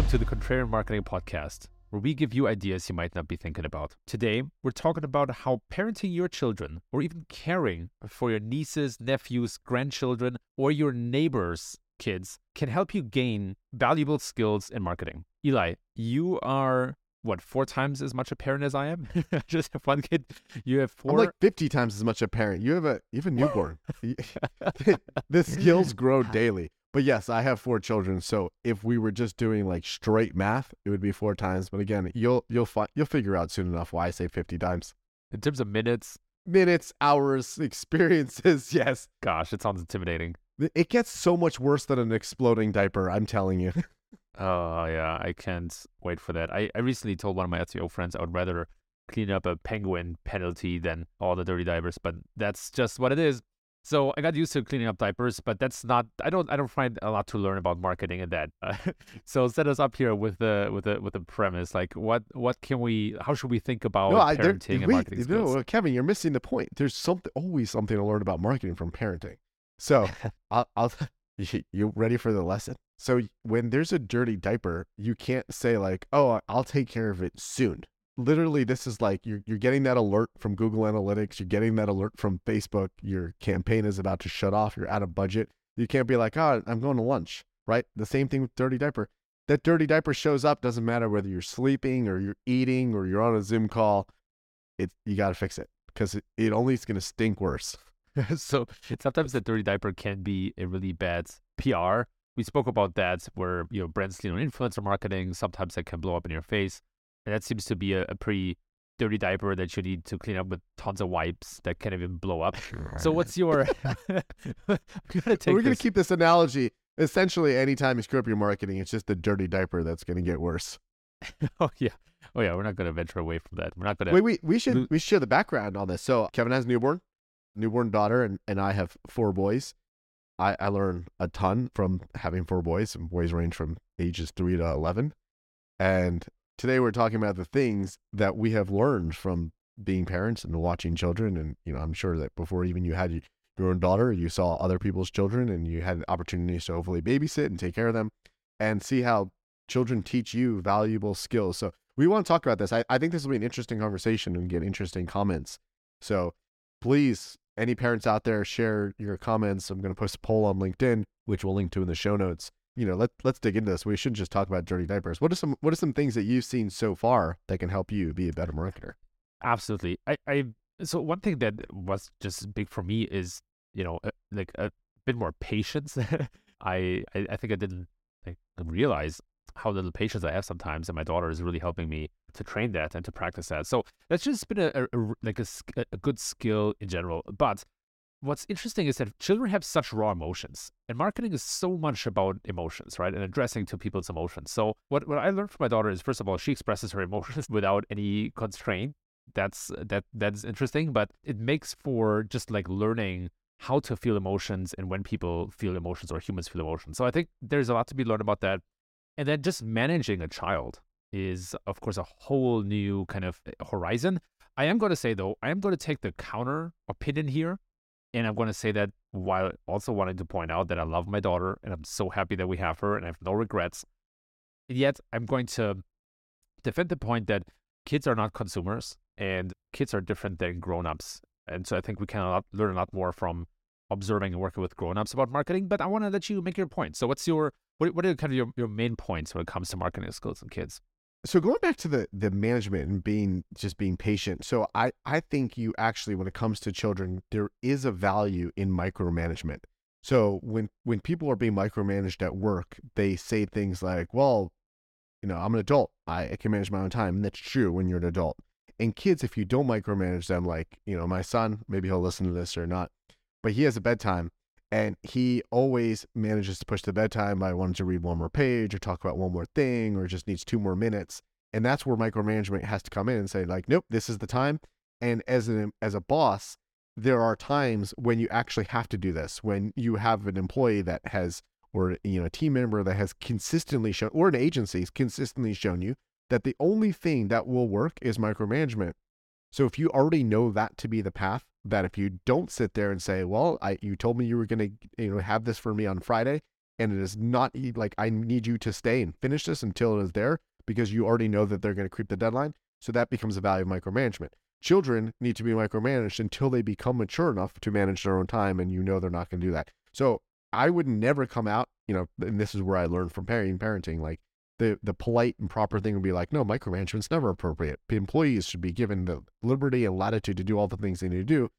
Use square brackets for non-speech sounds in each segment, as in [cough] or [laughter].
Welcome to the Contrarian Marketing Podcast, where we give you ideas you might not be thinking about. Today, we're talking about how parenting your children, or even caring for your nieces, nephews, grandchildren, or your neighbors' kids, can help you gain valuable skills in marketing. Eli, you are what four times as much a parent as I am. [laughs] Just have one kid. You have 4 I'm like 50 times as much a parent. You have a you have a newborn. [laughs] [laughs] the skills grow daily. But yes, I have four children. So if we were just doing like straight math, it would be four times. But again, you'll you'll fi- you'll figure out soon enough why I say 50 times. In terms of minutes, Minutes, hours, [laughs] experiences. Yes, gosh, it sounds intimidating. it gets so much worse than an exploding diaper. I'm telling you. [laughs] Oh yeah, I can't wait for that. I, I recently told one of my SEO friends I would rather clean up a penguin penalty than all the dirty diapers, but that's just what it is. So I got used to cleaning up diapers, but that's not. I don't. I don't find a lot to learn about marketing in that. Uh, [laughs] so set us up here with the with the with the premise. Like, what what can we? How should we think about I- there- parenting and wait, marketing skills? uh, Kevin, you're missing the point. There's something always something to learn about marketing from parenting. So [laughs] I'll, I'll [laughs] you ready for the lesson? So when there's a dirty diaper, you can't say like, "Oh, I'll take care of it soon." Literally, this is like you're you're getting that alert from Google Analytics. You're getting that alert from Facebook. Your campaign is about to shut off. You're out of budget. You can't be like, "Oh, I'm going to lunch." Right? The same thing with dirty diaper. That dirty diaper shows up. Doesn't matter whether you're sleeping or you're eating or you're on a Zoom call. It you got to fix it because it, it only is going to stink worse. [laughs] so sometimes the dirty diaper can be a really bad PR. We spoke about that where you know brands lean on influencer marketing. Sometimes that can blow up in your face, and that seems to be a, a pretty dirty diaper that you need to clean up with tons of wipes that can even blow up. So what's your? [laughs] Gonna take We're this. to keep this analogy. Essentially, anytime you screw up your marketing, it's just the dirty diaper that's going to get worse. [laughs] oh yeah, oh yeah. We're not gonna venture away from that. We're not gonna. Wait, we we should we should share the background on this. So Kevin has a newborn, newborn daughter, and, and I have four boys. I, I learn a ton from having four boys. And boys range from ages three to eleven. And today we're talking about the things that we have learned from being parents and watching children. And you know, I'm sure that before even you had your own daughter, you saw other people's children, and you had opportunities to hopefully babysit and take care of them, and see how children teach you valuable skills. So we want to talk about this. I, I think this will be an interesting conversation and get interesting comments. So please, any parents out there, share your comments. I'm going to post a poll on LinkedIn, which we'll link to in the show notes. You know, let let's dig into this. We shouldn't just talk about dirty diapers. What are some what are some things that you've seen so far that can help you be a better marketer? Absolutely. I, I so one thing that was just big for me is you know uh, like a bit more patience. [laughs] I, I I think I didn't like realize how little patience I have sometimes, and my daughter is really helping me to train that and to practice that. So that's just been a like a, a good skill in general. But what's interesting is that children have such raw emotions, and marketing is so much about emotions, right? And addressing to people's emotions. So what what I learned from my daughter is first of all, she expresses her [laughs] emotions without any constraint. That's that that's interesting, but it makes for just like learning how to feel emotions and when people feel emotions or humans feel emotions. So I think there's a lot to be learned about that. And then just managing a child is, of course, a whole new kind of eh, horizon. I am going to say, though, I am going to take the counter opinion here. And I'm going to say that while also wanting to point out that I love my daughter and I'm so happy that we have her and I have no regrets. And yet, I'm going to defend the point that kids are not consumers and kids are different than grown-ups. And so I think we can learn a lot more from observing and working with grown-ups about marketing. But I want to let you make your point. So what's your what, are kind of your, your main points when it comes to marketing skills in kids? So going back to the the management and being just being patient. So I I think you actually when it comes to children there is a value in micromanagement. So when when people are being micromanaged at work, they say things like, "Well, you know, I'm an adult. I, I can manage my own time." And that's true when you're an adult. And kids if you don't micromanage them like, you know, my son, maybe he'll listen to this or not, but he has a bedtime and he always manages to push the bedtime by wanting to read one more page or talk about one more thing or just needs two more minutes and that's where micromanagement has to come in and say like nope this is the time and as an as a boss there are times when you actually have to do this when you have an employee that has or you know a team member that has consistently shown or an agency has consistently shown you that the only thing that will work is micromanagement. So if you already know that to be the path that if you don't sit there and say well i you told me you were going to you know have this for me on friday and it is not like I need you to stay and finish this until it is there because you already know that they're going to creep the deadline. So that becomes a value of micromanagement. Children need to be micromanaged until they become mature enough to manage their own time, and you know they're not going to do that. So I would never come out, you know, and this is where I learned from parenting, like the the polite and proper thing would be like, no, micromanagement's never appropriate. Employees should be given the liberty and latitude to do all the things they need to do.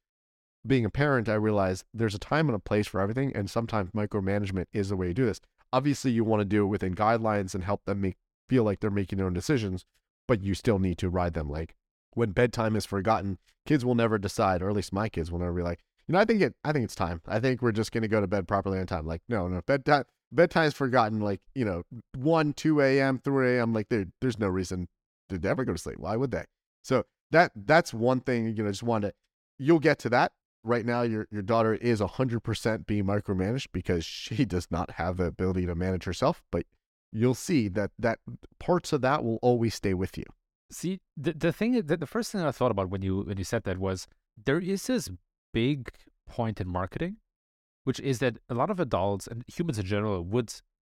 Being a parent, I realize there's a time and a place for everything, and sometimes micromanagement is the way to do this. Obviously, you want to do it within guidelines and help them make feel like they're making their own decisions, but you still need to ride them. Like when bedtime is forgotten, kids will never decide, or at least my kids will never be like, you know, I think it. I think it's time. I think we're just gonna go to bed properly on time. Like, no, no, bedtime. Bedtime's forgotten. Like, you know, one, two a.m., three a.m. Like, there, there's no reason to ever go to sleep. Why would they? So that that's one thing. You know, just wanted. To, you'll get to that. Right now, your your daughter is hundred percent being micromanaged because [laughs] she does not have the ability to manage herself. But you'll see that that parts of that will always stay with you. See, the the thing the, the first thing I thought about when you when you said that was there is this big point in marketing, which is that a lot of adults and humans in general would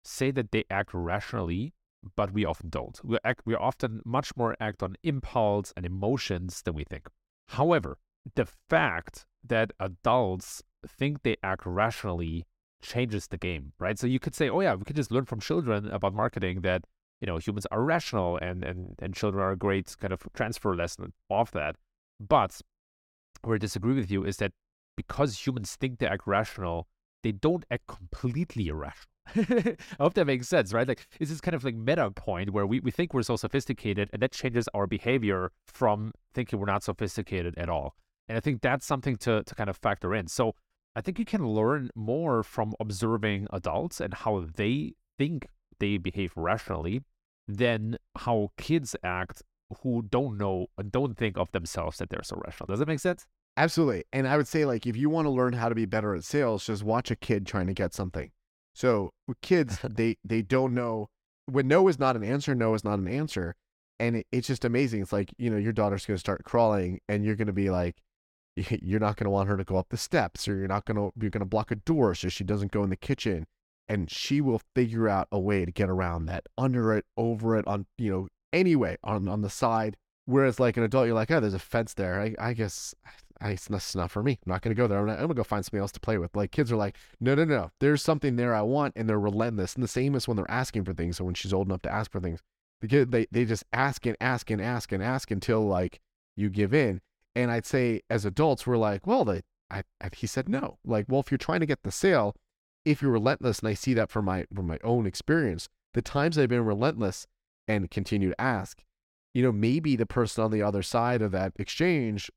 say that they act rationally, but we often don't. We act we often much more act on impulse and emotions than we think. However, the fact that adults think they act rationally changes the game, right? So you could say, oh yeah, we could just learn from children about marketing that you know humans are rational and and and children are a great kind of transfer lesson of that. But where I disagree with you is that because humans think they act rational, they don't act completely irrational. [laughs] I hope that makes sense, right? Like it's this is kind of like meta point where we, we think we're so sophisticated and that changes our behavior from thinking we're not sophisticated at all. And I think that's something to, to kind of factor in. So I think you can learn more from observing adults and how they think they behave rationally than how kids act who don't know and don't think of themselves that they're so rational. Does that make sense? Absolutely. And I would say like if you want to learn how to be better at sales, just watch a kid trying to get something. So kids, [laughs] they they don't know when no is not an answer, no is not an answer. And it, it's just amazing. It's like, you know, your daughter's gonna start crawling and you're gonna be like, [laughs] you're not gonna want her to go up the steps or you're not gonna you're gonna block a door so she doesn't go in the kitchen. And she will figure out a way to get around that, under it, over it, on you know, anyway, on on the side. Whereas like an adult, you're like, oh, there's a fence there. I, I guess It's not for me. I'm not going to go there. I'm, I'm going to go find something else to play with. Like kids are like, no, no, no. There's something there I want, and they're relentless. And the same as when they're asking for things. So when she's old enough to ask for things, the kid they they just ask and ask and ask and ask until like you give in. And I'd say as adults, we're like, well, they, I, I, he said no. Like, well, if you're trying to get the sale, if you're relentless, and I see that from my from my own experience, the times I've been relentless and continue to ask, you know, maybe the person on the other side of that exchange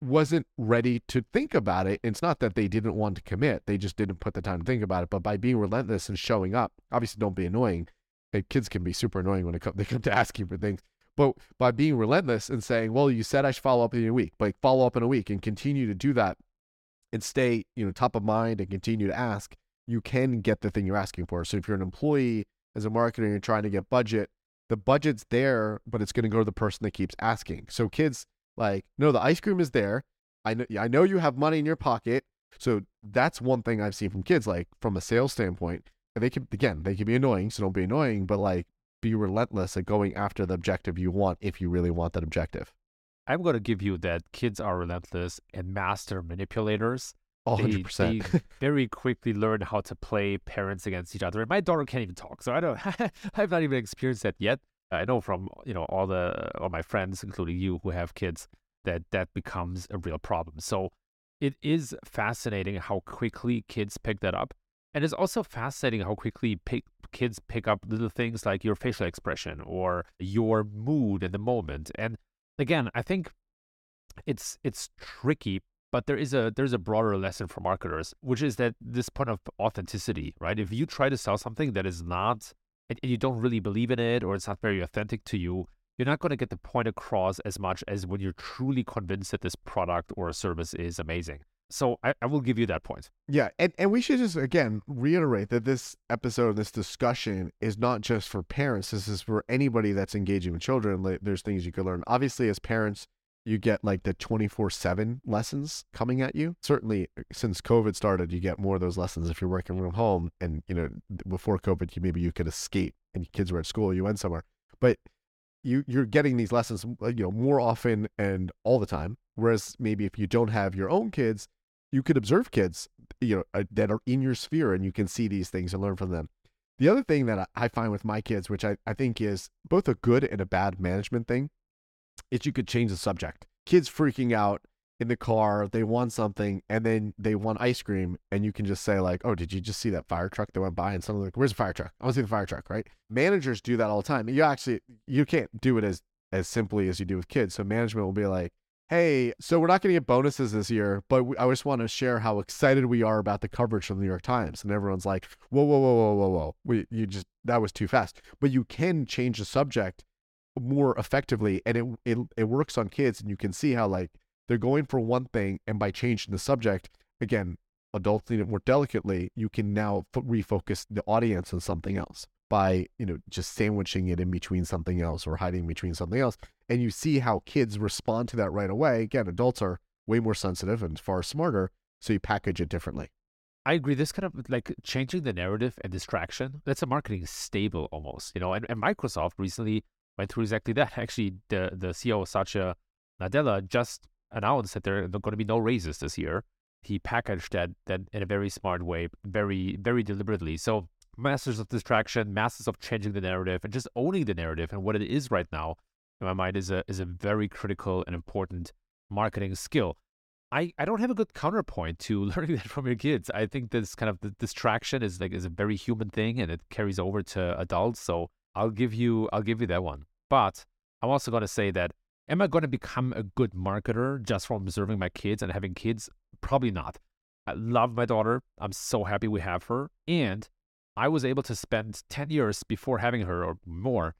wasn't ready to think about it. It's not that they didn't want to commit, they just didn't put the time to think about it. But by being relentless and showing up, obviously, don't be annoying. kids can be super annoying when it come, [laughs] they come to ask you for things. But by being relentless and saying, well, you said I should follow up in a week, like follow up in a week and continue to do that and stay, you know, top of mind and continue to ask, you can get the thing you're asking for. So if you're an employee as a marketer and you're trying to get budget, the budget's there, but it's going to go to the person that keeps asking. So kids like, no, the ice cream is there. I know, I know you have money in your pocket. So that's one thing I've seen from kids, like from a sales standpoint. And they can, again, they can be annoying. So don't be annoying, but like be relentless at going after the objective you want if you really want that objective. I'm going to give you that kids are relentless and master manipulators. Oh, 100%. They, they [laughs] very quickly learn how to play parents against each other. And my daughter can't even talk. So I don't, [laughs] I've not even experienced that yet. I know from you know all the all my friends, including you, who have kids, that that becomes a real problem. So it is fascinating how quickly kids pick that up, and it's also fascinating how quickly pick, kids pick up little things like your facial expression or your mood in the moment. And again, I think it's it's tricky, but there is a there's a broader lesson for marketers, which is that this point of authenticity, right? If you try to sell something that is not and, and you don't really believe in it or it's not very authentic to you, you're not going to get the point across as much as when you're truly convinced that this product or service is amazing. So I, I, will give you that point. Yeah. And, and we should just, again, reiterate that this episode, this discussion is not just for parents. This is for anybody that's engaging with children. There's things you could learn. Obviously, as parents, you get like the 24 7 lessons coming at you. Certainly, uh, since COVID started, you get more of those lessons if you're working from home. And, you know, before COVID, you, maybe you could escape and kids were at school, you went somewhere. But you, you're getting these lessons, uh, you know, more often and all the time. Whereas maybe if you don't have your own kids, you could observe kids, you know, uh, that are in your sphere and you can see these things and learn from them. The other thing that I find with my kids, which I, I think is both a good and a bad management thing, is you could change the subject. Kids freaking out in the car, they want something, and then they want ice cream, and you can just say, like, oh, did you just see that fire truck that went by? And someone's like, Where's the fire truck? I want to see the fire truck, right? Managers do that all the time. You actually you can't do it as as simply as you do with kids. So management will be like, hey, so we're not going to get bonuses this year, but we, I just want to share how excited we are about the coverage from the New York Times. And everyone's like, whoa, whoa, whoa, whoa, whoa, whoa. We, you just, that was too fast. But you can change the subject more effectively and it, it, it works on kids. And you can see how like they're going for one thing. And by changing the subject, again, adults need it more delicately, you can now f- refocus the audience on something else by you know just sandwiching it in between something else or hiding between something else and you see how kids respond to that right away again adults are way more sensitive and far smarter so you package it differently I agree. This kind of like changing the narrative and distraction, that's a marketing stable almost, you know. And, and Microsoft recently went through exactly that. [laughs] Actually, the, the CEO, Satya Nadella, just announced that there are going to be no raises this year. He packaged that, that in a very smart way, very, very deliberately. So masters of distraction, masters of changing the narrative, and just owning the narrative and what it is right now, in my mind, is a is a very critical and important marketing skill. I, I don't have a good counterpoint to [laughs] learning that from your kids. I think this kind of the distraction is like is a very human thing and it carries over to adults. So I'll give you I'll give you that one. But I'm also gonna say that am I gonna become a good marketer just from observing my kids and having kids? Probably not. I love my daughter. I'm so happy we have her. And I was able to spend 10 years before having her or more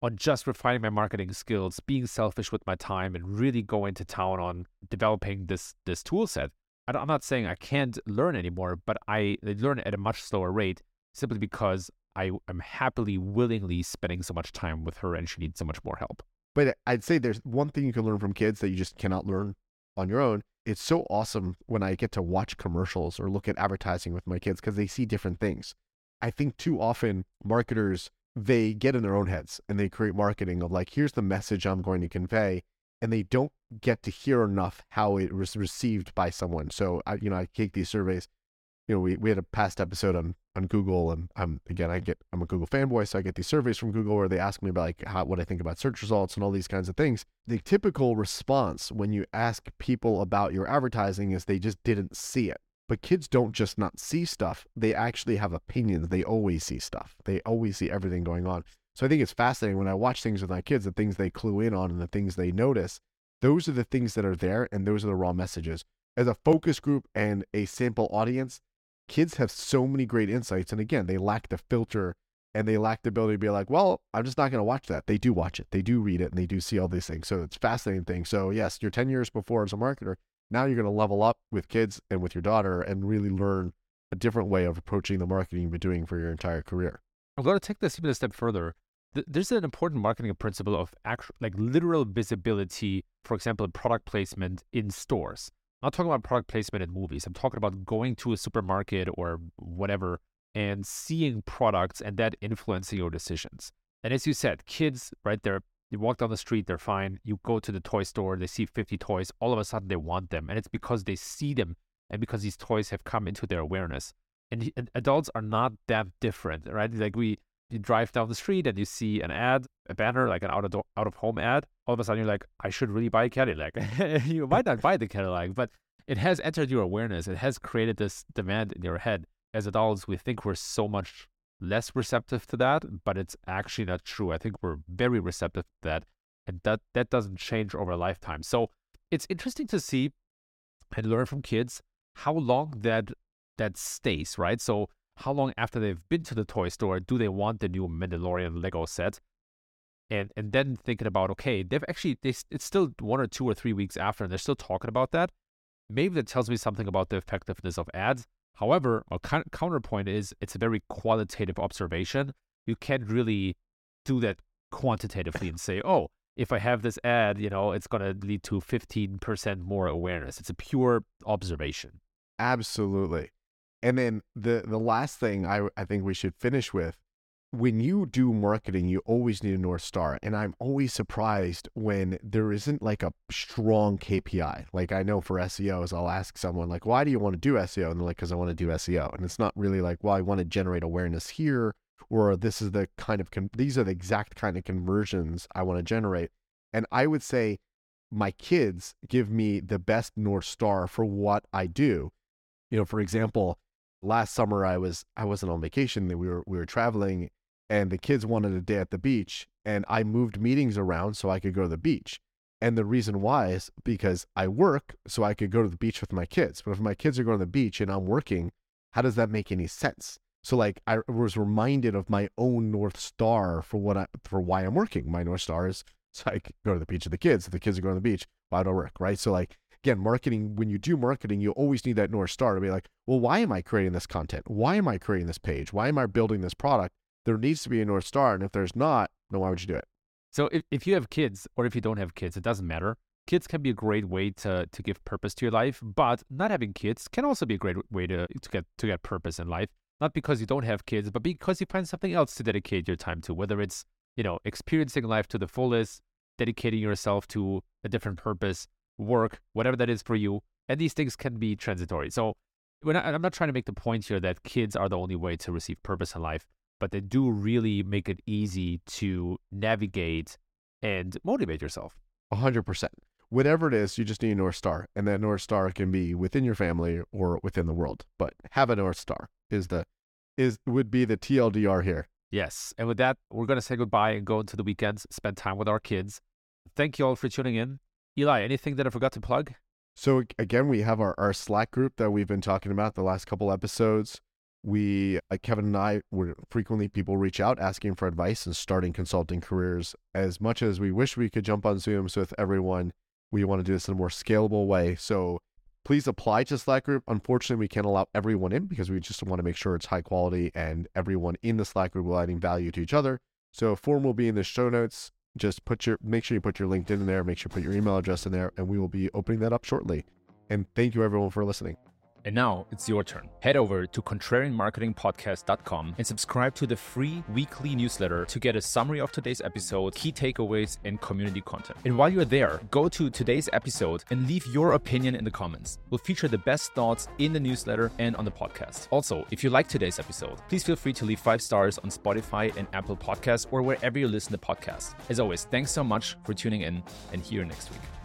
on just refining my marketing skills, being selfish with my time, and really going to town on developing this this tool set. I'm not saying I can't learn anymore, but I learn at a much slower rate simply because I am happily, willingly spending so much time with her and she needs so much more help. But I'd say there's one thing you can learn from kids that you just cannot learn on your own. It's so awesome when I get to watch commercials or look at advertising with my kids because they see different things. I think too often marketers they get in their own heads and they create marketing of like here's the message I'm going to convey and they don't get to hear enough how it was received by someone. So I you know I take these surveys. You know we, we had a past episode on on Google and I'm again I get I'm a Google fanboy so I get these surveys from Google where they ask me about like how what I think about search results and all these kinds of things. The typical response when you ask people about your advertising is they just didn't see it. But kids don't just not see stuff, they actually have opinions. They always see stuff, they always see everything going on. So I think it's fascinating when I watch things with my kids, the things they clue in on and the things they notice. Those are the things that are there, and those are the raw messages. As a focus group and a sample audience, kids have so many great insights. And again, they lack the filter and they lack the ability to be like, well, I'm just not going to watch that. They do watch it, they do read it, and they do see all these things. So it's fascinating thing. So yes, you're 10 years before as a marketer, now you're going to level up with kids and with your daughter and really learn a different way of approaching the marketing you've been doing for your entire career. I'm going to take this even a step further. There's an important marketing principle of actual, like literal visibility, for example, product placement in stores. Not talking about product placement in movies. I'm talking about going to a supermarket or whatever and seeing products and that influencing your decisions. And as you said, kids, right, they're you walk down the street, they're fine. You go to the toy store, they see 50 toys. All of a sudden, they want them. And it's because they see them and because these toys have come into their awareness. And, and adults are not that different, right? Like we, you drive down the street and you see an ad, a banner, like an out of, out of home ad. All of a sudden, you're like, I should really buy a Cadillac. [laughs] you might not buy the Cadillac, but it has entered your awareness. It has created this demand in your head. As adults, we think we're so much less receptive to that, but it's actually not true. I think we're very receptive to that, and that that doesn't change over a lifetime. So it's interesting to see and learn from kids how long that that stays, right? So how long after they've been to the toy store do they want the new Mandalorian Lego set? And and then thinking about okay, they've actually they, it's still one or two or three weeks after, and they're still talking about that. Maybe that tells me something about the effectiveness of ads. However, a counterpoint is it's a very qualitative observation. You can't really do that quantitatively and say, oh, if I have this ad, you know, it's going to lead to 15% more awareness. It's a pure observation. Absolutely. And then the the last thing I I think we should finish with when you do marketing, you always need a North Star. And I'm always surprised when there isn't like a strong KPI. Like I know for SEOs, I'll ask someone like, why do you want to do SEO? And they're like, because I want to do SEO. And it's not really like, well, I want to generate awareness here, or this is the kind of, con- these are the exact kind of conversions I want to generate. And I would say my kids give me the best North Star for what I do. You know, for example, last summer I was I wasn't on vacation. We were we were traveling and the kids wanted a day at the beach and I moved meetings around so I could go to the beach. And the reason why is because I work so I could go to the beach with my kids. But if my kids are going to the beach and I'm working, how does that make any sense? So like I was reminded of my own North Star for what I for why I'm working. My North Star is [laughs] so I could go to the beach with the kids. If the kids are going to the beach, why do I work? Right. So like again, marketing, when you do marketing, you always need that North Star to be like, well, why am I creating this content? Why am I creating this page? Why am I building this product? There needs to be a North Star. And if there's not, then why would you do it? So if, if you have kids or if you don't have kids, it doesn't matter. Kids can be a great way to, to give purpose to your life, but not having kids can also be a great way to, to get to get purpose in life. Not because you don't have kids, but because you find something else to dedicate your time to, whether it's, you know, experiencing life to the fullest, dedicating yourself to a different purpose, work, whatever that is for you. And these things can be transitory. So not, I'm not trying to make the point here that kids are the only way to receive purpose in life but they do really make it easy to navigate and motivate yourself. 100%. Whatever it is, you just need a North Star. And that North Star can be within your family or within the world. But have a North Star is the is would be the TLDR here. Yes. And with that, we're gonna say goodbye and go into the weekends, spend time with our kids. Thank you all for tuning in. Eli, anything that I forgot to plug? So again, we have our, our Slack group that we've been talking about the last couple episodes we uh, kevin and i were frequently people reach out asking for advice and starting consulting careers as much as we wish we could jump on zooms with everyone. We want to do this in a more scalable way. So please apply to slack group. Unfortunately we can't allow everyone in because we just want to make sure it's high quality and everyone in the slack group will adding value to each other. So form will be in the show notes. Just put your make sure you put your linkedin in there. Make sure you put your email address in there and we will be opening that up shortly. And thank you everyone for listening and now it's your turn. Head over to contrarianmarketingpodcast.com and subscribe to the free weekly newsletter to get a summary of today's episode, key takeaways, and community content. And while you're there, go to today's episode and leave your opinion in the comments. We'll feature the best thoughts in the newsletter and on the podcast. Also, if you like today's episode, please feel free to leave five stars on Spotify and Apple Podcasts or wherever you listen to podcasts. As always, thanks so much for tuning in and you next week.